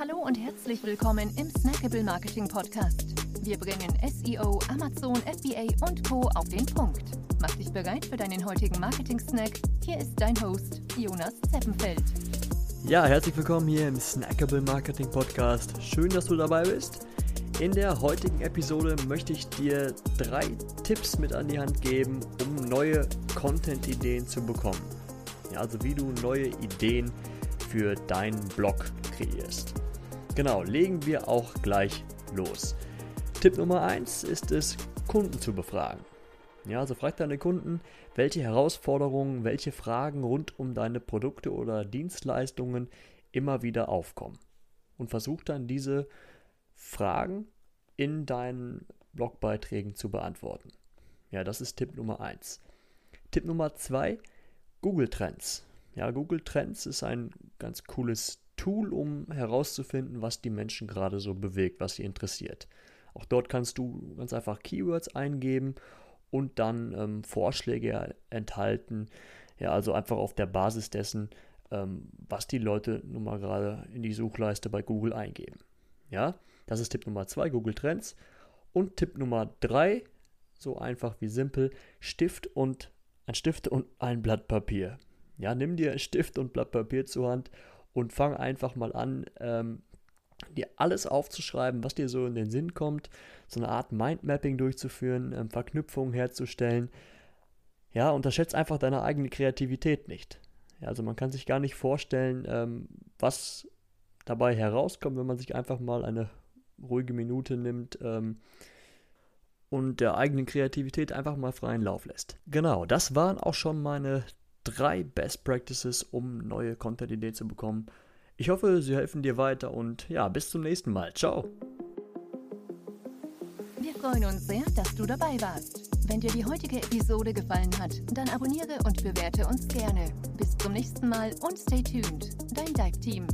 Hallo und herzlich willkommen im Snackable Marketing Podcast. Wir bringen SEO, Amazon, FBA und Co. auf den Punkt. Mach dich bereit für deinen heutigen Marketing-Snack. Hier ist dein Host, Jonas Zeppenfeld. Ja, herzlich willkommen hier im Snackable Marketing Podcast. Schön, dass du dabei bist. In der heutigen Episode möchte ich dir drei Tipps mit an die Hand geben, um neue Content-Ideen zu bekommen. Ja, also wie du neue Ideen für deinen Blog kreierst. Genau, legen wir auch gleich los. Tipp Nummer 1 ist es, Kunden zu befragen. Ja, also frag deine Kunden, welche Herausforderungen, welche Fragen rund um deine Produkte oder Dienstleistungen immer wieder aufkommen. Und versuch dann diese Fragen in deinen Blogbeiträgen zu beantworten. Ja, das ist Tipp Nummer 1. Tipp Nummer 2, Google Trends. Ja, Google Trends ist ein ganz cooles Tool, um herauszufinden, was die Menschen gerade so bewegt, was sie interessiert. Auch dort kannst du ganz einfach Keywords eingeben und dann ähm, Vorschläge enthalten. Ja, also einfach auf der Basis dessen, ähm, was die Leute nun mal gerade in die Suchleiste bei Google eingeben. Ja, das ist Tipp Nummer 2, Google Trends. Und Tipp Nummer 3, so einfach wie simpel, Stift und ein Stift und ein Blatt Papier. Ja, nimm dir Stift und Blatt Papier zur Hand und fang einfach mal an, ähm, dir alles aufzuschreiben, was dir so in den Sinn kommt, so eine Art Mindmapping durchzuführen, ähm, Verknüpfungen herzustellen. Ja, unterschätze einfach deine eigene Kreativität nicht. Ja, also man kann sich gar nicht vorstellen, ähm, was dabei herauskommt, wenn man sich einfach mal eine ruhige Minute nimmt ähm, und der eigenen Kreativität einfach mal freien Lauf lässt. Genau, das waren auch schon meine drei Best Practices, um neue Content-Ideen zu bekommen. Ich hoffe, sie helfen dir weiter und ja, bis zum nächsten Mal. Ciao. Wir freuen uns sehr, dass du dabei warst. Wenn dir die heutige Episode gefallen hat, dann abonniere und bewerte uns gerne. Bis zum nächsten Mal und stay tuned. Dein Dive Team.